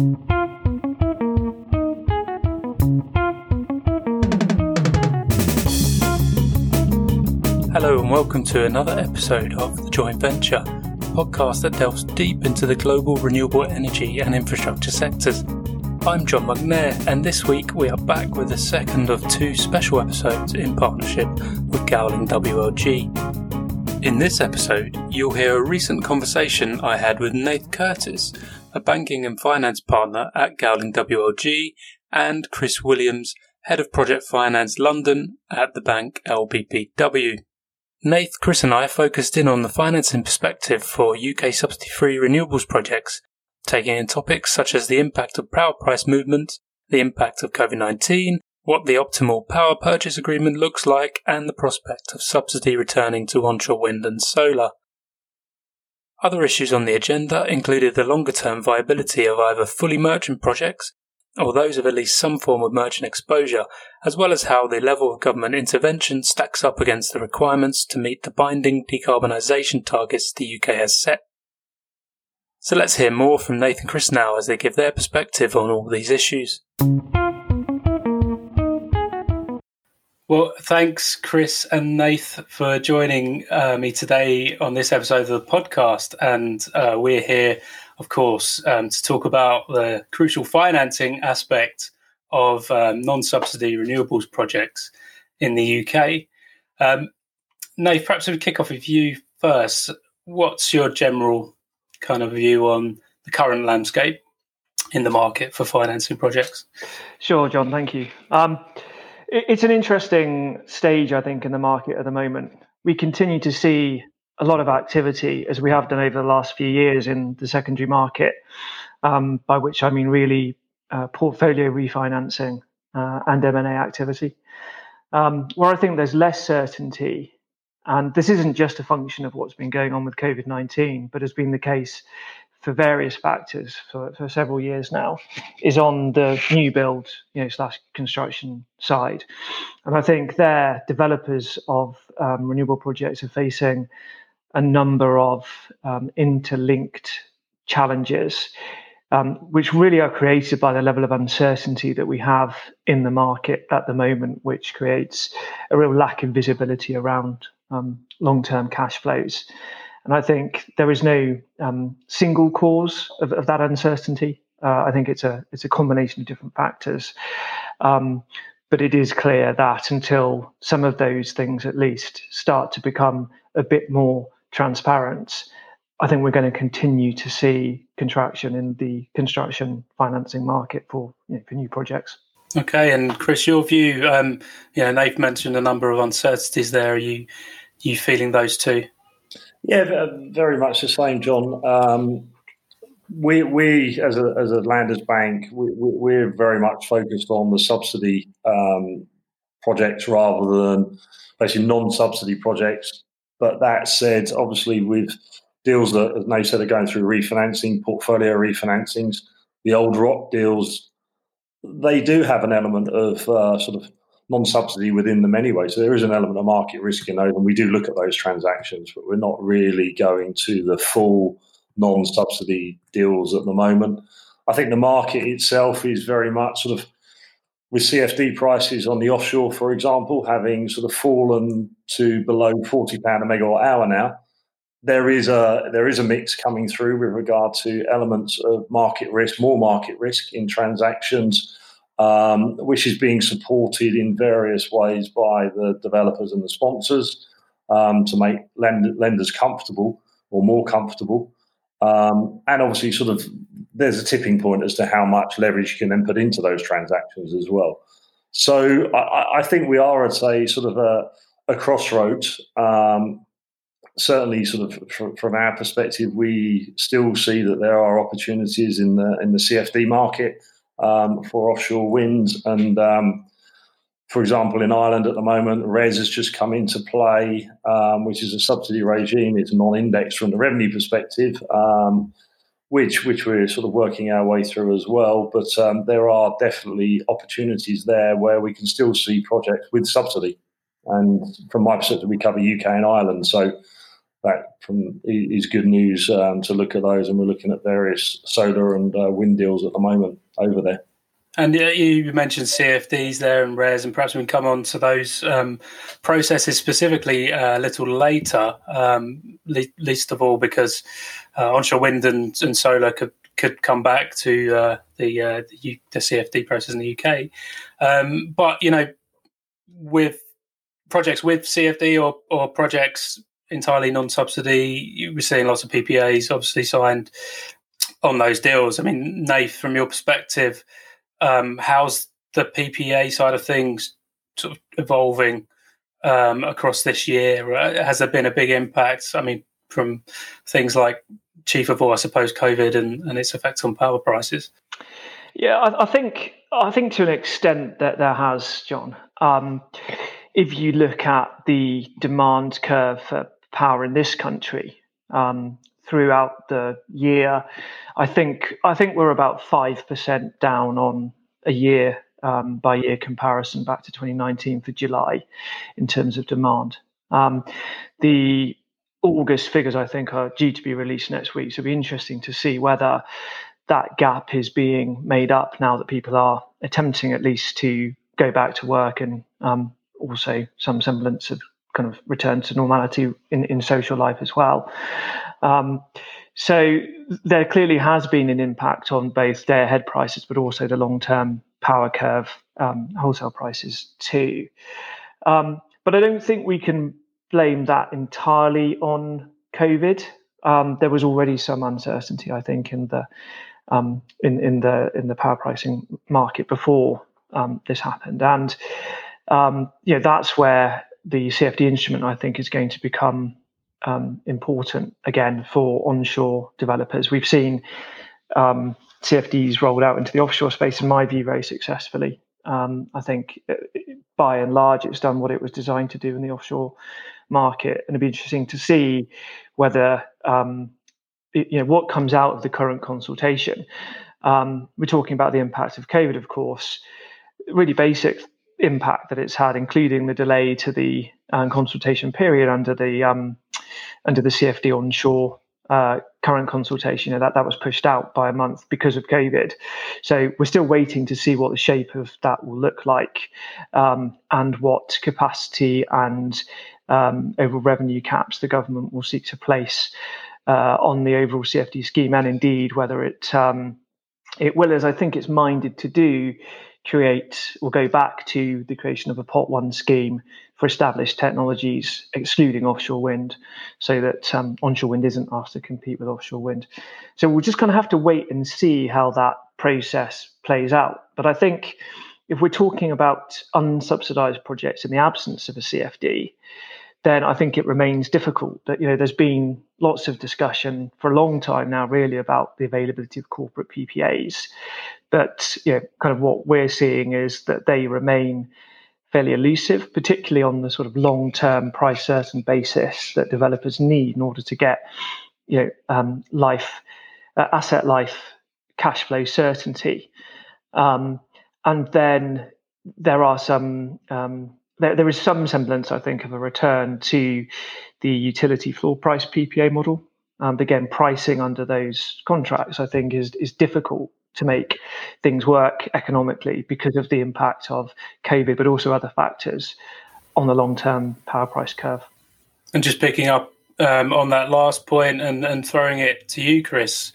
Hello, and welcome to another episode of The Joint Venture, a podcast that delves deep into the global renewable energy and infrastructure sectors. I'm John McNair, and this week we are back with the second of two special episodes in partnership with Gowling WLG. In this episode, you'll hear a recent conversation I had with Nath Curtis, a banking and finance partner at Gowling WLG, and Chris Williams, Head of Project Finance London at the bank LBBW. Nath, Chris, and I focused in on the financing perspective for UK subsidy free renewables projects, taking in topics such as the impact of power price movements, the impact of COVID 19, what the optimal power purchase agreement looks like, and the prospect of subsidy returning to onshore wind and solar. Other issues on the agenda included the longer term viability of either fully merchant projects or those of at least some form of merchant exposure, as well as how the level of government intervention stacks up against the requirements to meet the binding decarbonisation targets the UK has set. So let's hear more from Nath and Chris now as they give their perspective on all these issues. Well, thanks, Chris and Nath, for joining uh, me today on this episode of the podcast. And uh, we're here of course, um, to talk about the crucial financing aspect of um, non subsidy renewables projects in the UK. Um, Nath, perhaps we kick off with you first. What's your general kind of view on the current landscape in the market for financing projects? Sure, John, thank you. Um, it's an interesting stage, I think, in the market at the moment. We continue to see a lot of activity, as we have done over the last few years in the secondary market, um, by which I mean really uh, portfolio refinancing uh, and M&A activity. Um, where I think there's less certainty, and this isn't just a function of what's been going on with COVID 19, but has been the case for various factors for, for several years now, is on the new build you know, slash construction side. And I think there, developers of um, renewable projects are facing a number of um, interlinked challenges, um, which really are created by the level of uncertainty that we have in the market at the moment, which creates a real lack of visibility around um, long term cash flows. And I think there is no um, single cause of, of that uncertainty. Uh, I think it's a it's a combination of different factors. Um, but it is clear that until some of those things at least start to become a bit more transparent, I think we're going to continue to see contraction in the construction financing market for you know, for new projects. Okay, and Chris, your view. Um, you know, they've mentioned a number of uncertainties there. Are you you feeling those too? Yeah, very much the same, John. Um, we we as a as a Landesbank, we, we're very much focused on the subsidy um, projects rather than basically non-subsidy projects but that said, obviously, with deals that, as Nath said, are going through refinancing, portfolio refinancings, the old ROC deals, they do have an element of uh, sort of non-subsidy within them anyway. So there is an element of market risk in those, and we do look at those transactions, but we're not really going to the full non-subsidy deals at the moment. I think the market itself is very much sort of with CFD prices on the offshore, for example, having sort of fallen to below forty pound a megawatt hour now, there is a there is a mix coming through with regard to elements of market risk, more market risk in transactions, um, which is being supported in various ways by the developers and the sponsors um, to make lend- lenders comfortable or more comfortable. Um, and obviously, sort of, there's a tipping point as to how much leverage you can then put into those transactions as well. So I, I think we are at a sort of a, a crossroads. Um, certainly, sort of from, from, our perspective, we still see that there are opportunities in the in the CFD market um, for offshore winds and um, for example, in Ireland at the moment, RES has just come into play, um, which is a subsidy regime. It's non-indexed from the revenue perspective, um, which which we're sort of working our way through as well. But um, there are definitely opportunities there where we can still see projects with subsidy. And from my perspective, we cover UK and Ireland, so that from is good news um, to look at those, and we're looking at various solar and uh, wind deals at the moment over there. And you mentioned CFDs there and RES, and perhaps we can come on to those um, processes specifically uh, a little later. Um, le- least of all, because uh, onshore wind and, and, solar could could come back to uh, the, uh, the, U- the CFD process in the UK. Um, but you know, with projects with CFD or or projects entirely non-subsidy, we're seeing lots of PPAs obviously signed on those deals. I mean, Nath, from your perspective um, how's the PPA side of things sort of evolving um, across this year? Uh, has there been a big impact? I mean, from things like chief of all, I suppose, COVID and, and its effects on power prices. Yeah, I, I, think I think to an extent that there has, John. Um, if you look at the demand curve for power in this country um, throughout the year, I think I think we're about five percent down on a year um, by year comparison back to 2019 for July in terms of demand. Um, the August figures, I think, are due to be released next week. So it'll be interesting to see whether that gap is being made up now that people are attempting at least to go back to work and um, also some semblance of kind of return to normality in, in social life as well. Um, so there clearly has been an impact on both day ahead prices, but also the long term power curve um, wholesale prices too. Um, but I don't think we can blame that entirely on COVID. Um, there was already some uncertainty, I think, in the um, in in the in the power pricing market before um, this happened, and um, you know that's where the CFD instrument, I think, is going to become um, important again for onshore developers. We've seen um, CFDs rolled out into the offshore space, in my view, very successfully. Um, I think uh, by and large, it's done what it was designed to do in the offshore market, and it'd be interesting to see whether um, you know what comes out of the current consultation. Um, we're talking about the impact of COVID, of course. Really basic impact that it's had, including the delay to the um, consultation period under the um, under the CFD onshore uh, current consultation. That that was pushed out by a month because of COVID. So we're still waiting to see what the shape of that will look like, um, and what capacity and um, overall revenue caps the government will seek to place uh, on the overall CFD scheme, and indeed whether it um, it will, as I think it's minded to do, create or go back to the creation of a pot one scheme for established technologies, excluding offshore wind, so that um, onshore wind isn't asked to compete with offshore wind. So we'll just kind of have to wait and see how that process plays out. But I think if we're talking about unsubsidized projects in the absence of a CFD, then I think it remains difficult. That you know, there's been lots of discussion for a long time now, really, about the availability of corporate PPAs. But you know, kind of what we're seeing is that they remain fairly elusive, particularly on the sort of long-term price certain basis that developers need in order to get you know um, life uh, asset life cash flow certainty. Um, and then there are some um, there, there is some semblance, I think, of a return to the utility floor price PPA model. And again, pricing under those contracts, I think, is is difficult to make things work economically because of the impact of COVID, but also other factors on the long term power price curve. And just picking up um, on that last point and, and throwing it to you, Chris,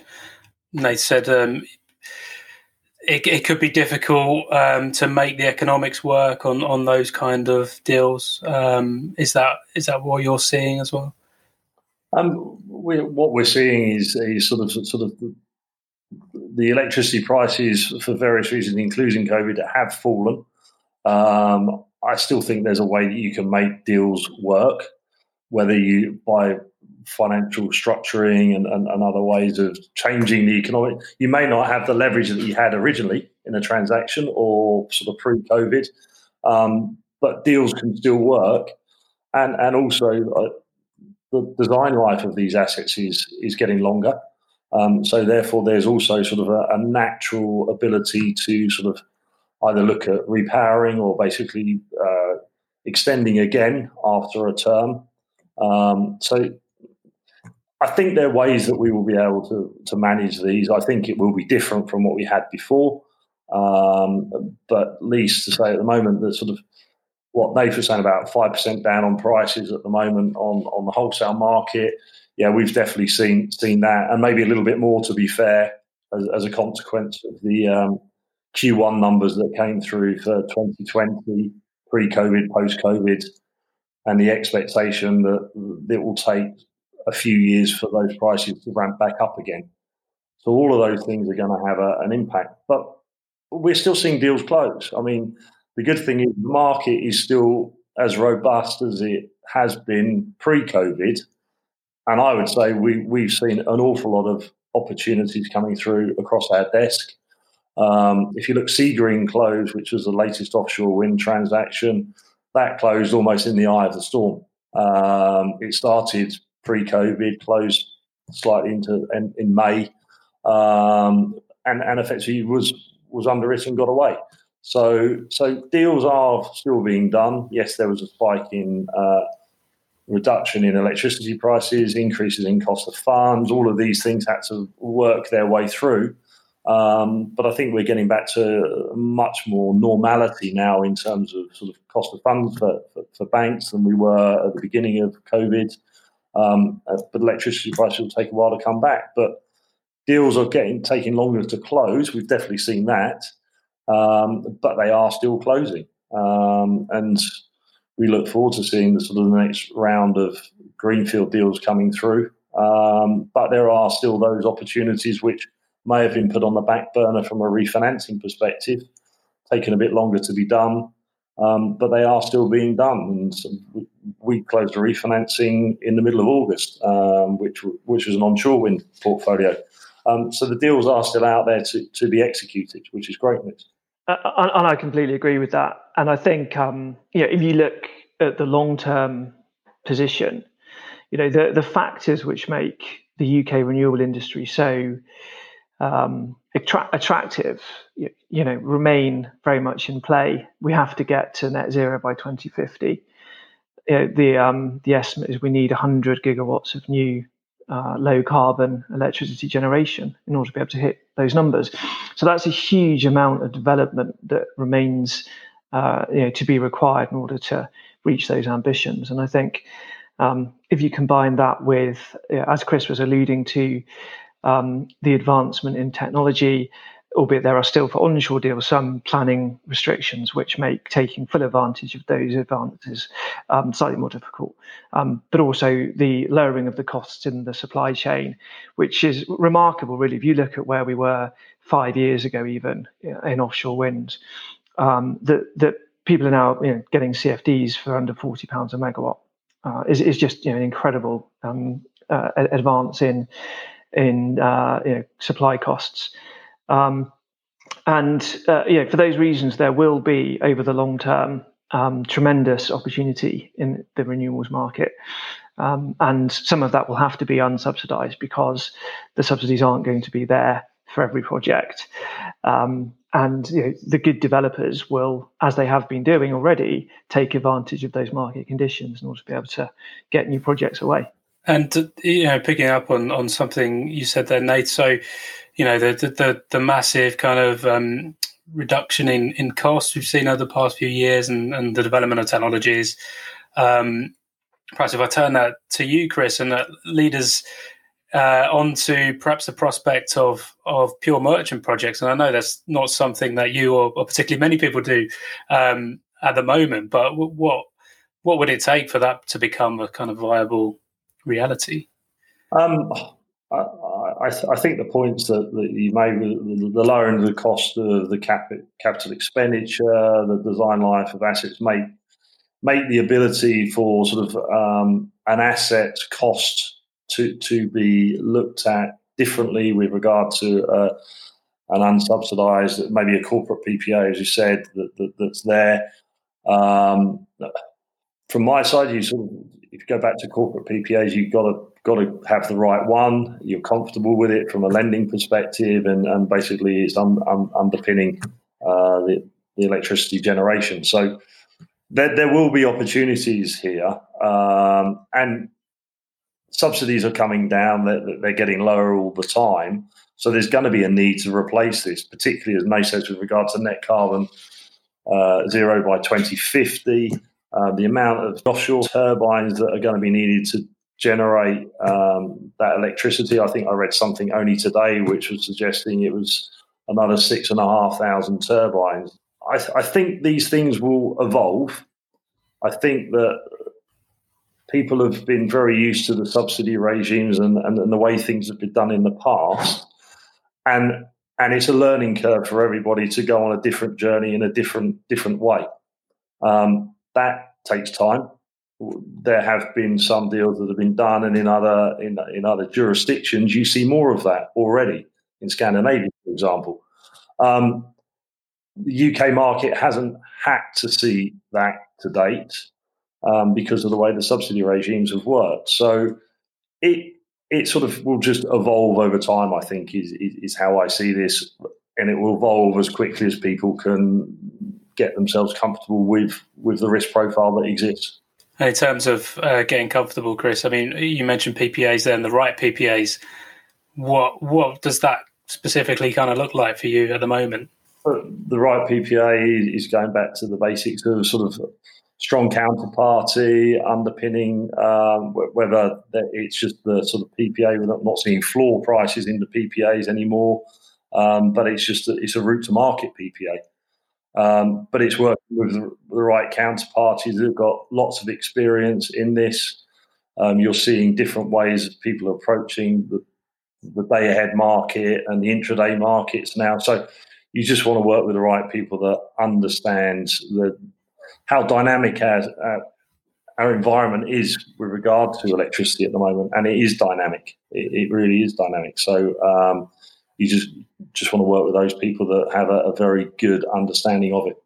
they said um, it, it, could be difficult um, to make the economics work on, on those kind of deals. Um, is that is that what you're seeing as well? Um, we, what we're seeing is, sort of sort of the electricity prices for various reasons, including COVID, have fallen. Um, I still think there's a way that you can make deals work, whether you by financial structuring and, and, and, other ways of changing the economic. You may not have the leverage that you had originally in a transaction or sort of pre-COVID, um, but deals can still work, and and also uh, the design life of these assets is is getting longer. Um, so therefore, there's also sort of a, a, natural ability to sort of either look at repowering or basically uh, extending again after a term. Um, so I think there are ways that we will be able to to manage these. I think it will be different from what we had before. Um, but at least to say at the moment, the sort of what Nath was saying about five percent down on prices at the moment on on the wholesale market. Yeah, we've definitely seen seen that, and maybe a little bit more to be fair, as, as a consequence of the um, Q1 numbers that came through for 2020, pre-COVID, post-COVID, and the expectation that it will take a few years for those prices to ramp back up again. So all of those things are going to have a, an impact. But we're still seeing deals close. I mean, the good thing is the market is still as robust as it has been pre-COVID, and I would say we we've seen an awful lot of opportunities coming through across our desk. Um, if you look, Seagreen closed, which was the latest offshore wind transaction, that closed almost in the eye of the storm. Um, it started pre-COVID, closed slightly into in, in May, um, and and effectively was was underwritten, got away. So so deals are still being done. Yes, there was a spike in. Uh, reduction in electricity prices, increases in cost of funds, all of these things had to work their way through. Um, but I think we're getting back to much more normality now in terms of sort of cost of funds for, for, for banks than we were at the beginning of COVID. Um, uh, but electricity prices will take a while to come back. But deals are getting taking longer to close. We've definitely seen that, um, but they are still closing, um, and we look forward to seeing the sort of the next round of greenfield deals coming through. Um, but there are still those opportunities which may have been put on the back burner from a refinancing perspective, taken a bit longer to be done. Um, but they are still being done. And we closed a refinancing in the middle of August, um, which which was an onshore wind portfolio. Um, so the deals are still out there to, to be executed, which is great news. Uh, and I completely agree with that. And I think um, you know if you look at the long term position, you know the the factors which make the UK renewable industry so um, attra- attractive, you, you, know, remain very much in play. We have to get to net zero by 2050. You know, the um, the estimate is we need 100 gigawatts of new uh, low carbon electricity generation in order to be able to hit those numbers. So that's a huge amount of development that remains uh, you know, to be required in order to reach those ambitions. And I think um, if you combine that with, you know, as Chris was alluding to, um, the advancement in technology, albeit there are still for onshore deals some planning restrictions which make taking full advantage of those advances um, slightly more difficult. Um, but also the lowering of the costs in the supply chain, which is remarkable, really. If you look at where we were five years ago, even in offshore wind, um, that that people are now you know, getting CFDs for under forty pounds a megawatt uh, is is just you know, an incredible um, uh, advance in in uh, you know, supply costs. Um, and uh, yeah, for those reasons, there will be over the long term um, tremendous opportunity in the renewables market. Um, and some of that will have to be unsubsidized because the subsidies aren't going to be there for every project. Um, and you know, the good developers will, as they have been doing already, take advantage of those market conditions in order to be able to get new projects away. And you know, picking up on, on something you said there, Nath. So, you know, the the the, massive kind of um, reduction in in costs we've seen over the past few years, and, and the development of technologies. Um, perhaps if I turn that to you, Chris, and that leaders uh, onto perhaps the prospect of of pure merchant projects, and I know that's not something that you or, or particularly many people do um, at the moment. But what what would it take for that to become a kind of viable reality? Um, I, I, I, think the points that, that you made, the, lowering of the cost of the cap, capital expenditure, the design life of assets, make make the ability for sort of um, an asset cost to to be looked at differently with regard to uh, an unsubsidized, maybe a corporate PPA, as you said, that, that that's there. Um, from my side, you sort of if you go back to corporate PPAs, you've got to got to have the right one. You're comfortable with it from a lending perspective, and, and basically it's un, un, underpinning uh, the, the, electricity generation. So there, there will be opportunities here, um, and subsidies are coming down; they're, they're getting lower all the time. So there's going to be a need to replace this, particularly as May says with regard to net carbon uh, zero by 2050. Uh, the amount of offshore turbines that are going to be needed to generate um, that electricity. I think I read something only today which was suggesting it was another six and a half thousand turbines. I, th- I think these things will evolve. I think that people have been very used to the subsidy regimes and, and, and, the way things have been done in the past. And and it's a learning curve for everybody to go on a different journey in a different different way. Um, that takes time. There have been some deals that have been done, and in other in in other jurisdictions, you see more of that already. In Scandinavia, for example, um, the UK market hasn't had to see that to date um, because of the way the subsidy regimes have worked. So it it sort of will just evolve over time. I think is, is, is how I see this, and it will evolve as quickly as people can get themselves comfortable with with the risk profile that exists. In terms of uh, getting comfortable, Chris, I mean, you mentioned PPAs there, and the right PPAs. What what does that specifically kind of look like for you at the moment? The right PPA is going back to the basics of sort of strong counterparty underpinning, um, whether it's just the sort of PPA. We're not, seeing floor prices in the PPAs anymore, um, but it's just it's a route to market PPA. Um, but it's working with the, right counterparties who've got lots of experience in this. Um, you're seeing different ways of people are approaching the, the day ahead market and the intraday markets now. So you just want to work with the right people that understand the how dynamic our, our, our environment is with regard to electricity at the moment, and it is dynamic. It, it really is dynamic. So um, you just just want to work with those people that have a, a very good understanding of it.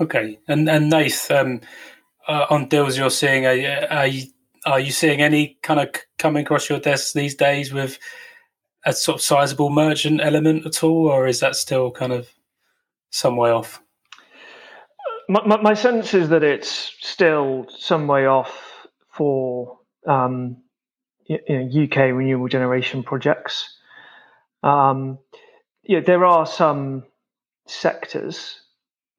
Okay, and and Nath, um, uh, on deals you're seeing, are, are you are you seeing any kind of coming across your desk these days with a sort of sizable merchant element at all, or is that still kind of some way off? my, my, my, sense is that it's still some way off for um, you know, UK renewable generation projects. Um, yeah, there are some sectors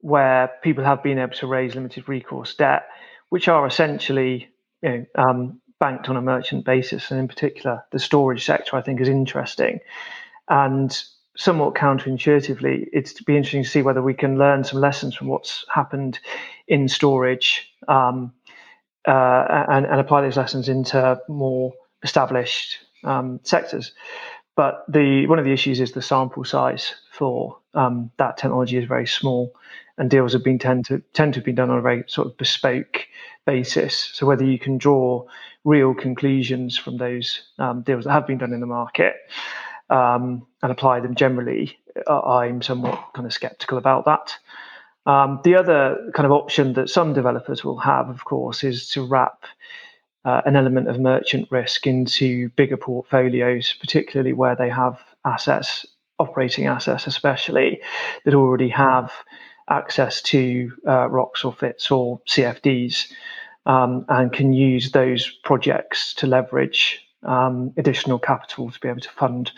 where people have been able to raise limited recourse debt, which are essentially you know, um, banked on a merchant basis, and in particular, the storage sector I think is interesting. And somewhat counterintuitively, it's to be interesting to see whether we can learn some lessons from what's happened in storage um, uh, and, and, apply those lessons into more established um, sectors. But the one of the issues is the sample size for um, that technology is very small, and deals have been tend to tend to have been done on a very sort of bespoke basis. So whether you can draw real conclusions from those um, deals that have been done in the market um, and apply them generally, uh, I'm somewhat kind of skeptical about that. Um, the other kind of option that some developers will have, of course, is to wrap uh, an element of merchant risk into bigger portfolios, particularly where they have assets, operating assets especially, that already have access to uh, or FITs or CFDs um, and can use those projects to leverage um, additional capital to be able to fund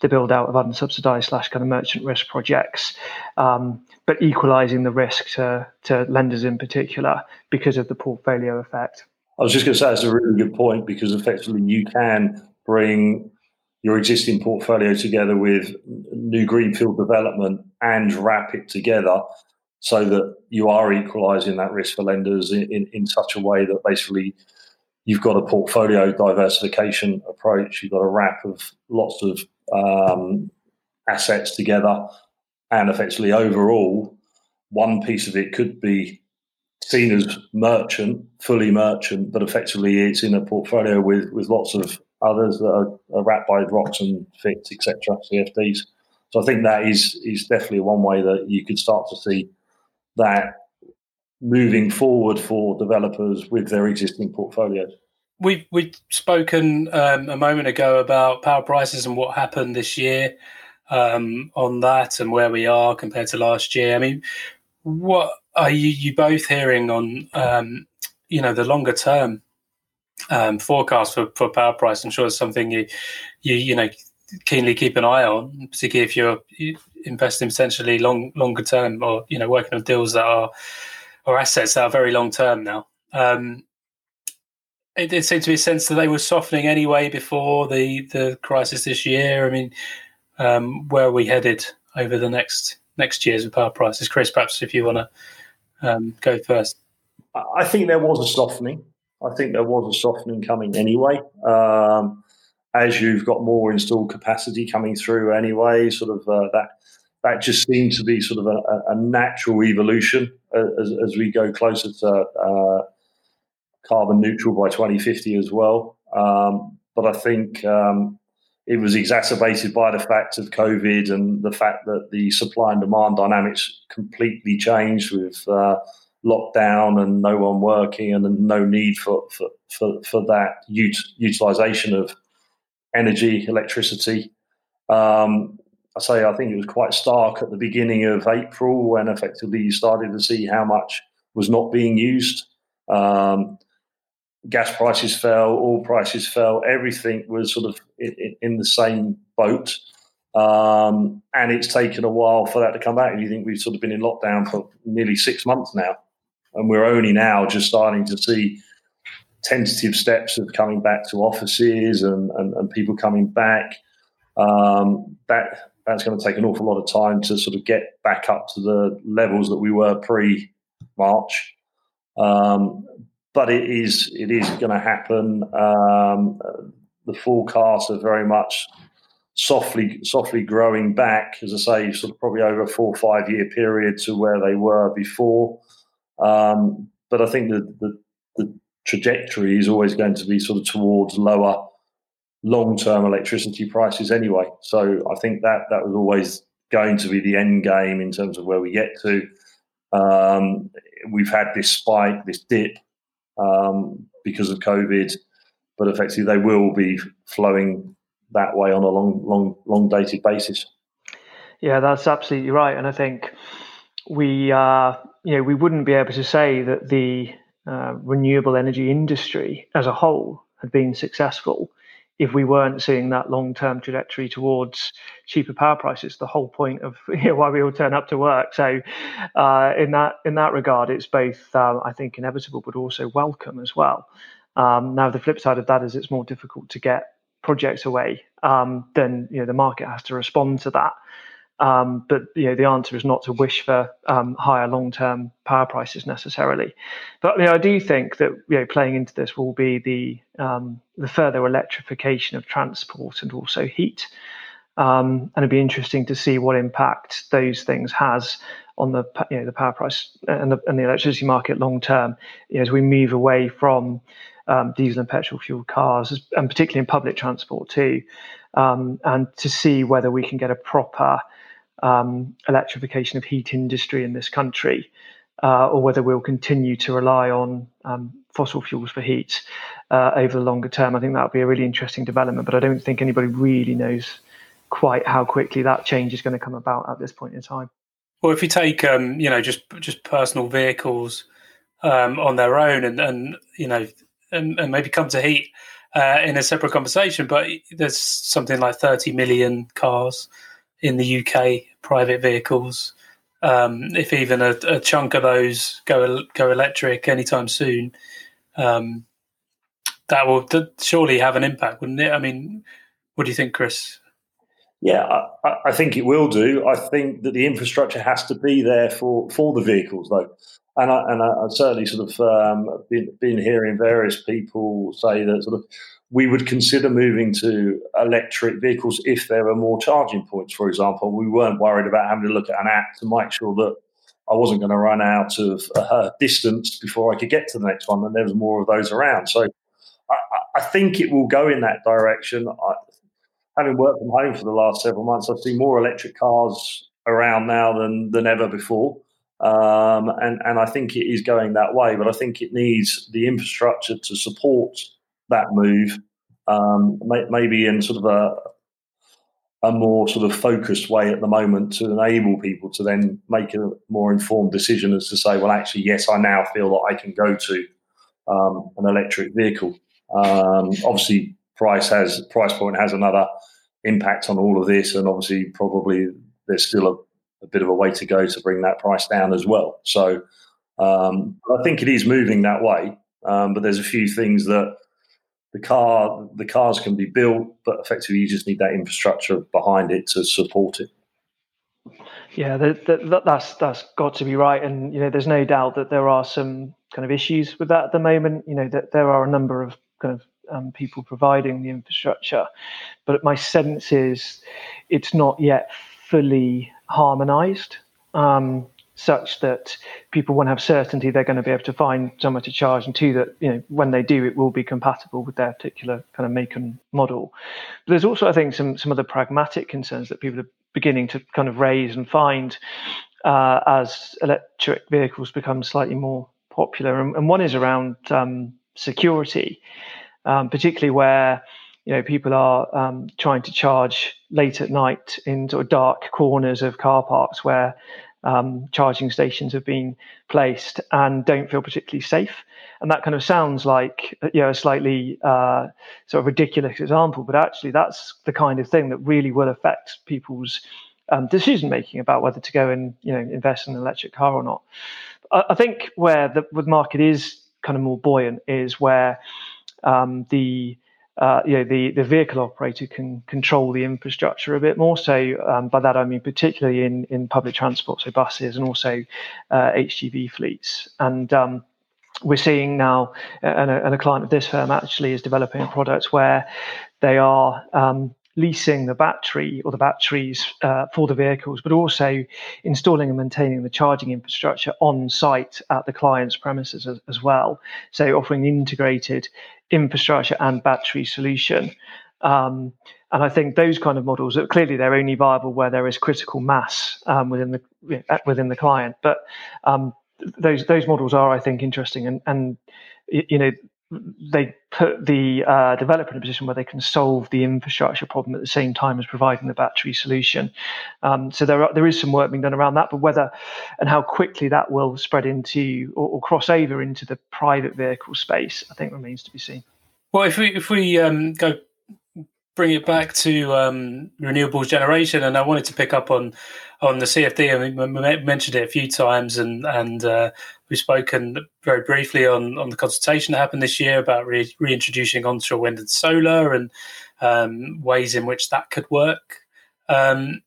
the build out of unsubsidized slash kind of merchant risk projects, um, but equalizing the risk to, to lenders in particular because of the portfolio effect. I was just going to say that's a really good point because effectively you can bring your existing portfolio together with new greenfield development and wrap it together so that you are equalizing that risk for lenders in, in, in such a way that basically you've got a portfolio diversification approach. You've got a wrap of lots of um, assets together, and effectively overall, one piece of it could be seen as merchant, fully merchant, but effectively it's in a portfolio with with lots of others that are, are wrapped by ROCs and fits, etc., CFDs. So I think that is is definitely one way that you could start to see that moving forward for developers with their existing portfolios. We've we've spoken um, a moment ago about power prices and what happened this year um, on that and where we are compared to last year. I mean, what are you, you both hearing on um, you know the longer term um, forecast for, for power price. I'm sure it's something you you you know keenly keep an eye on, particularly if you're investing potentially long longer term or you know working on deals that are or assets that are very long term now. Um, it did seem to be a sense that they were softening anyway before the the crisis this year. I mean, um, where are we headed over the next next years with power prices? Chris, perhaps if you want to um, go first. I think there was a softening. I think there was a softening coming anyway. Um, as you've got more installed capacity coming through anyway, sort of uh, that that just seemed to be sort of a, a natural evolution as, as, we go closer to uh, carbon neutral by 2050 as well. Um, but I think um, it was exacerbated by the fact of COVID and the fact that the supply and demand dynamics completely changed with uh, lockdown and no one working and no need for, for, for, for that ut- utilization of energy, electricity. Um, I say I think it was quite stark at the beginning of April when effectively you started to see how much was not being used. Um, gas prices fell, oil prices fell, everything was sort of in, in the same boat. Um, and it's taken a while for that to come back. And you think we've sort of been in lockdown for nearly six months now, and we're only now just starting to see tentative steps of coming back to offices and, and, and people coming back. Um, that that's going to take an awful lot of time to sort of get back up to the levels that we were pre March. Um, but it is it is going to happen. Um, the forecasts are very much softly softly growing back, as I say, sort of probably over a four or five year period to where they were before. Um, but I think the, the, the trajectory is always going to be sort of towards lower long term electricity prices anyway. So I think that that was always going to be the end game in terms of where we get to. Um, we've had this spike, this dip um, because of COVID, but effectively they will be flowing that way on a long, long, long dated basis. Yeah, that's absolutely right, and I think we, uh, you know, we wouldn't be able to say that the uh, renewable energy industry as a whole had been successful if we weren't seeing that long-term trajectory towards cheaper power prices, the whole point of you know, why we all turn up to work. So, uh, in that in that regard, it's both uh, I think inevitable, but also welcome as well. Um, now, the flip side of that is it's more difficult to get projects away. Um, then you know the market has to respond to that. Um, but you know, the answer is not to wish for um, higher long-term power prices necessarily. But you know, I do think that you know, playing into this will be the um, the further electrification of transport and also heat. Um, and it'd be interesting to see what impact those things has on the you know the power price and the, and the electricity market long term you know, as we move away from um, diesel and petrol fueled cars and particularly in public transport too um, and to see whether we can get a proper um, electrification of heat industry in this country, uh, or whether we'll continue to rely on um, fossil fuels for heat uh, over the longer term. I think that would be a really interesting development, but I don't think anybody really knows quite how quickly that change is going to come about at this point in time. Well, if you take um, you know just just personal vehicles um, on their own, and, and you know, and, and maybe come to heat uh, in a separate conversation, but there's something like 30 million cars in the UK, private vehicles. Um, if even a, a, chunk of those go go electric anytime soon, um, that will surely have an impact, wouldn't it? I mean, what do you think, Chris? Yeah, I, I, think it will do. I think that the infrastructure has to be there for, for the vehicles, though. And I, and I, I certainly sort of um, been, been hearing various people say that sort of we would consider moving to electric vehicles if there were more charging points, for example. We weren't worried about having to look at an app to make sure that I wasn't going to run out of uh, distance before I could get to the next one, and there was more of those around. So I, I think it will go in that direction. I, having worked from home for the last several months, I've seen more electric cars around now than than ever before. Um, and, and I think it is going that way, but I think it needs the infrastructure to support that move, um, maybe in sort of a a more sort of focused way at the moment to enable people to then make a more informed decision as to say, well, actually, yes, I now feel that I can go to um, an electric vehicle. Um, obviously, price has price point has another impact on all of this, and obviously, probably there's still a, a bit of a way to go to bring that price down as well. So, um, I think it is moving that way, um, but there's a few things that the car the cars can be built, but effectively you just need that infrastructure behind it to support it. Yeah, that's that's got to be right, and you know, there's no doubt that there are some kind of issues with that at the moment. You know, that there are a number of kind of um, people providing the infrastructure, but my sense is it's not yet fully harmonised. Um, such that people want to have certainty they're going to be able to find somewhere to charge, and two that you know when they do, it will be compatible with their particular kind of make and model. But there's also, I think, some some other pragmatic concerns that people are beginning to kind of raise and find uh, as electric vehicles become slightly more popular, and, and one is around um, security, um, particularly where you know people are um, trying to charge late at night in sort of dark corners of car parks where um, charging stations have been placed and don't feel particularly safe. And that kind of sounds like you know a slightly uh, sort of ridiculous example, but actually that's the kind of thing that really will affect people's um, decision making about whether to go and you know invest in an electric car or not. I, I think where the, the market is kind of more buoyant is where um, the uh, you know, the, the vehicle operator can control the infrastructure a bit more. So um, by that I mean particularly in, in public transport, so buses and also uh, HGV fleets. And um, we're seeing now, and a, and a, client of this firm actually is developing a product where they are um, leasing the battery or the batteries uh, for the vehicles, but also installing and maintaining the charging infrastructure on site at the client's premises as, as well. So offering integrated infrastructure and battery solution. Um, and I think those kind of models are clearly they're only viable where there is critical mass um, within the within the client. But um, those those models are, I think, interesting and and you know they put the uh, developer in a position where they can solve the infrastructure problem at the same time as providing the battery solution. Um, so there are, there is some work being done around that, but whether and how quickly that will spread into or, or cross over into the private vehicle space, I think remains to be seen. Well, if we if we um, go bring it back to um, renewables generation, and I wanted to pick up on on the CFD. I mean, we mentioned it a few times, and and uh, we've spoken very briefly on on the consultation that happened this year about re- reintroducing onshore wind and solar and um, ways in which that could work. Um,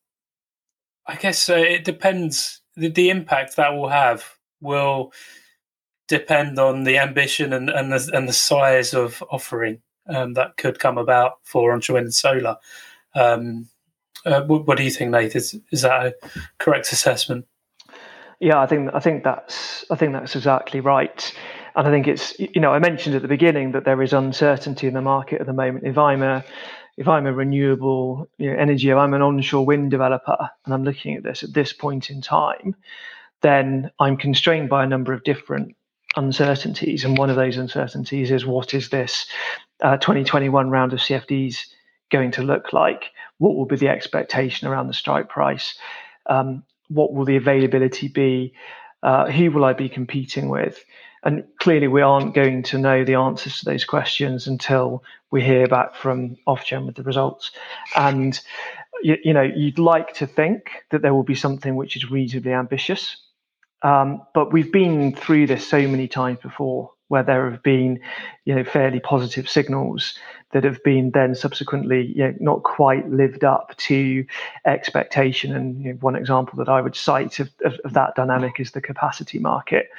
I guess uh, it depends. The, the, impact that will have will depend on the ambition and and the, and the size of offering um, that could come about for onshore wind and solar. Um, uh, what, what, do you think, Nath? Is is that a correct assessment? Yeah, I think I think that's I think that's exactly right. And I think it's you know I mentioned at the beginning that there is uncertainty in the market at the moment. If I'm a if I'm a renewable you know, energy, if I'm an onshore wind developer, and I'm looking at this at this point in time, then I'm constrained by a number of different uncertainties. And one of those uncertainties is what is this uh, 2021 round of CFDs going to look like? What will be the expectation around the strike price? Um, what will the availability be? Uh, who will I be competing with? And clearly, we aren't going to know the answers to those questions until we hear back from Ofgem with the results. And you, you, know, you'd like to think that there will be something which is reasonably ambitious, um, but we've been through this so many times before where there have been, you know, fairly positive signals that have been then subsequently you know, not quite lived up to expectation. And you know, one example that I would cite of, of, of, that dynamic is the capacity market,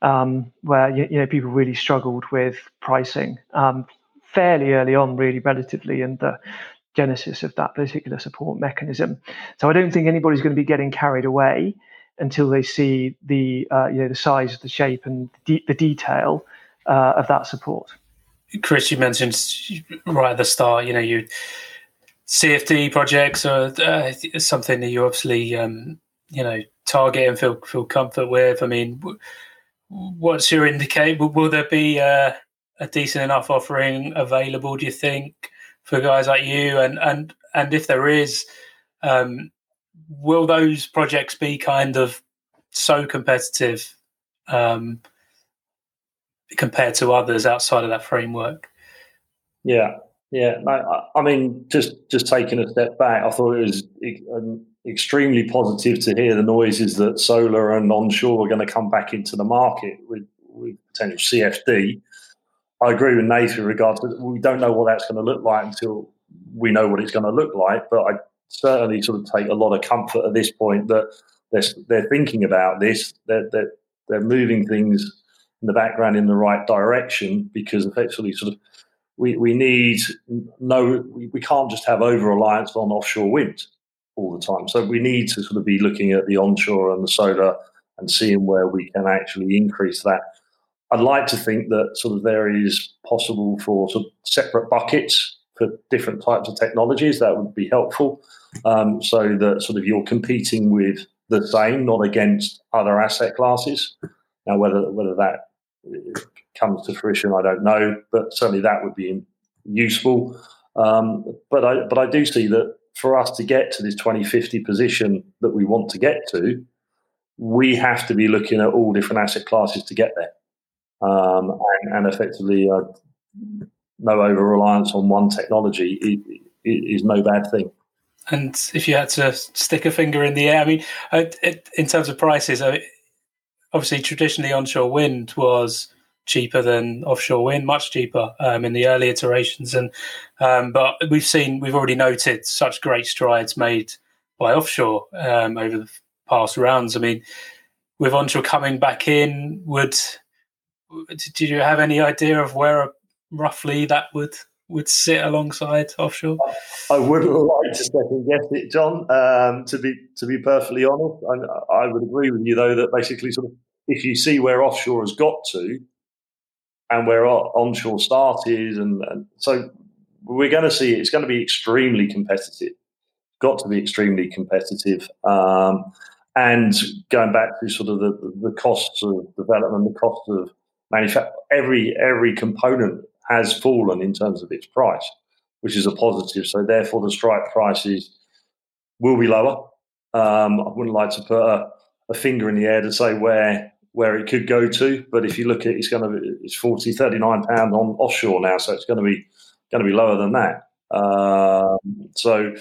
um, where you, know people really struggled with pricing um, fairly early on, really relatively, in the genesis of that particular support mechanism. So I don't think anybody's going to be getting carried away until they see the uh, you know the size, the shape, and de- the detail uh, of that support. Chris, you mentioned right at the start, you know, you CFD projects are uh, something that you obviously um, you know target and feel feel comfort with. I mean, what's your indicate? Will there be a, a decent enough offering available? Do you think for guys like you? And and and if there is, um, will those projects be kind of so competitive um, compared to others outside of that framework? Yeah, yeah. I, I mean, just just taking a step back, I thought it was um, extremely positive to hear the noises that solar and onshore are going to come back into the market with, with potential CFD. I agree with Nathan in regards to we don't know what that's going to look like until we know what it's going to look like. But I certainly sort of take a lot of comfort at this point that they're, they're thinking about this, they're, they're, they're moving things in the background in the right direction because effectively sort of we, we need no we, we can't just have over reliance on offshore wind all the time. So we need to sort of be looking at the onshore and the solar and seeing where we can actually increase that. I'd like to think that sort of there is possible for sort of separate buckets for different types of technologies. That would be helpful, um, so that sort of you're competing with the same, not against other asset classes. Now, whether whether that comes to fruition, I don't know, but certainly that would be useful. Um, but I but I do see that for us to get to this 2050 position that we want to get to, we have to be looking at all different asset classes to get there. Um, and, and, effectively, uh, no over reliance on one technology is, no bad thing. And if you had to stick a finger in the air, I mean, uh, in terms of prices, obviously traditionally onshore wind was cheaper than offshore wind, much cheaper um, in the early iterations. And um, but we've seen, we've already noted such great strides made by offshore um, over the past rounds. I mean, with onshore coming back in, would did you have any idea of where roughly that would would sit alongside offshore? I wouldn't like to second guess it, John. Um, to be to be perfectly honest, I, I would agree with you though that basically, sort of, if you see where offshore has got to, and where onshore started, and, and so we're going to see it's going to be extremely competitive. Got to be extremely competitive. Um, and going back to sort of the, the costs of development, the cost of manufacture, every every component has fallen in terms of its price, which is a positive. So therefore, the strike prices will be lower. Um, I wouldn't like to put a, a, finger in the air to say where where it could go to. But if you look at it's going to it's 40, 39 pound on offshore now, so it's going to be going to be lower than that. Um, so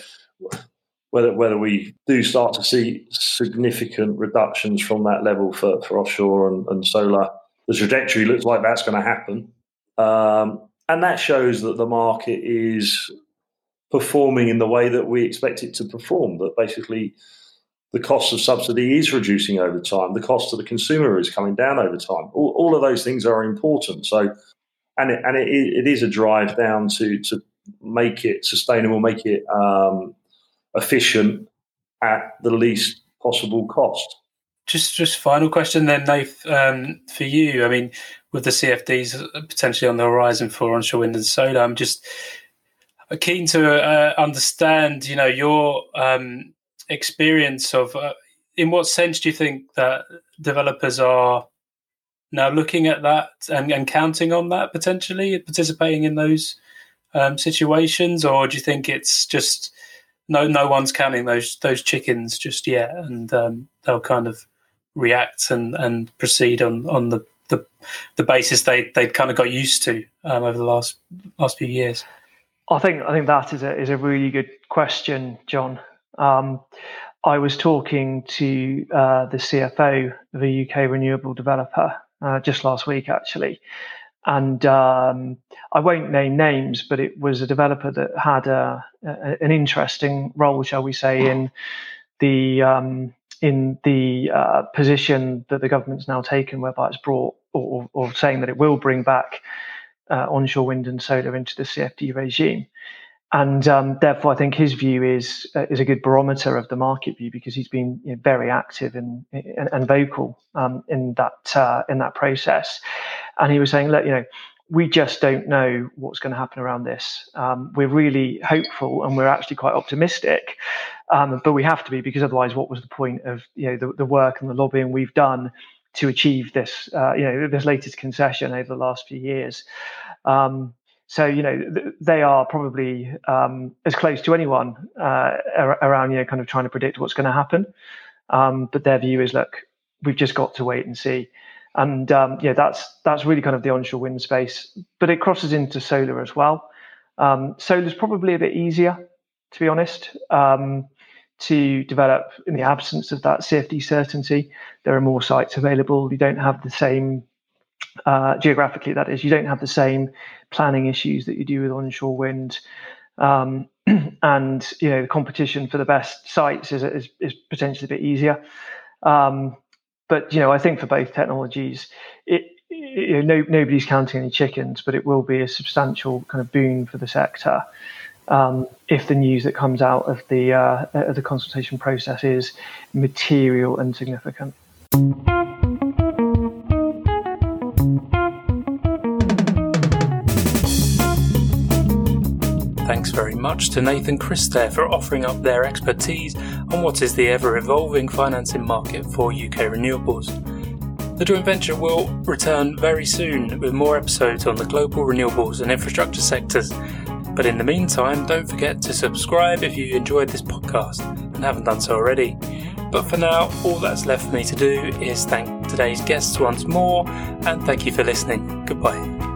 whether whether we do start to see significant reductions from that level for, for offshore and, and solar, the trajectory looks like that's going to happen. Um, and that shows that the market is performing in the way that we expect it to perform. That basically the cost of subsidy is reducing over time. The cost to the consumer is coming down over time. All, all of those things are important. So, and it, and it, it is a drive down to to make it sustainable, make it um, efficient at the least possible cost. Just, just final question then, Nath, um, for you. I mean, with the CFDs potentially on the horizon for onshore wind and solar, I'm just keen to uh, understand, you know, your um, experience of uh, in what sense do you think that developers are now looking at that and, and counting on that potentially participating in those um, situations or do you think it's just no no one's counting those those chickens just yet and um, they'll kind of react and, and proceed on, on the, the the basis they they kind of got used to um, over the last last few years I think I think that is a is a really good question, John. Um, I was talking to uh, the CFO of a UK renewable developer uh, just last week, actually. And um, I won't name names, but it was a developer that had a, a, an interesting role, shall we say, in the um, in the uh, position that the government's now taken, whereby it's brought or, or saying that it will bring back uh, onshore wind and solar into the CFD regime and um, therefore, I think his view is uh, is a good barometer of the market view because he's been you know, very active and and vocal um, in that uh, in that process. And he was saying, look, you know, we just don't know what's going to happen around this. Um, we're really hopeful and we're actually quite optimistic, um, but we have to be because otherwise, what was the point of you know the, the work and the lobbying we've done to achieve this uh, you know this latest concession over the last few years? Um, so you know they are probably um, as close to anyone uh, around you know kind of trying to predict what's going to happen. Um, but their view is look, we've just got to wait and see. And um, yeah, that's that's really kind of the onshore wind space, but it crosses into solar as well. Um, solar's probably a bit easier, to be honest, um, to develop in the absence of that CFD certainty. There are more sites available. You don't have the same uh, geographically, that is, you don't have the same planning issues that you do with onshore wind. Um, and you know the competition for the best sites is, is, is potentially a bit easier. Um, but you know, I think for both technologies, it, you know, no, nobody's counting any chickens, but it will be a substantial kind of boon for the sector um, if the news that comes out of the uh, of the consultation process is material and significant. Very much to Nath and Chris there for offering up their expertise on what is the ever evolving financing market for UK renewables. The joint venture will return very soon with more episodes on the global renewables and infrastructure sectors. But in the meantime, don't forget to subscribe if you enjoyed this podcast and haven't done so already. But for now, all that's left for me to do is thank today's guests once more and thank you for listening. Goodbye.